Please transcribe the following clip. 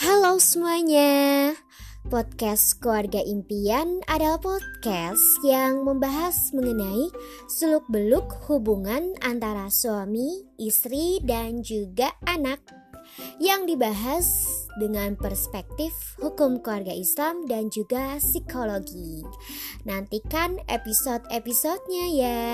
Halo semuanya. Podcast Keluarga Impian adalah podcast yang membahas mengenai seluk-beluk hubungan antara suami, istri, dan juga anak yang dibahas dengan perspektif hukum keluarga Islam dan juga psikologi. Nantikan episode-episodenya ya.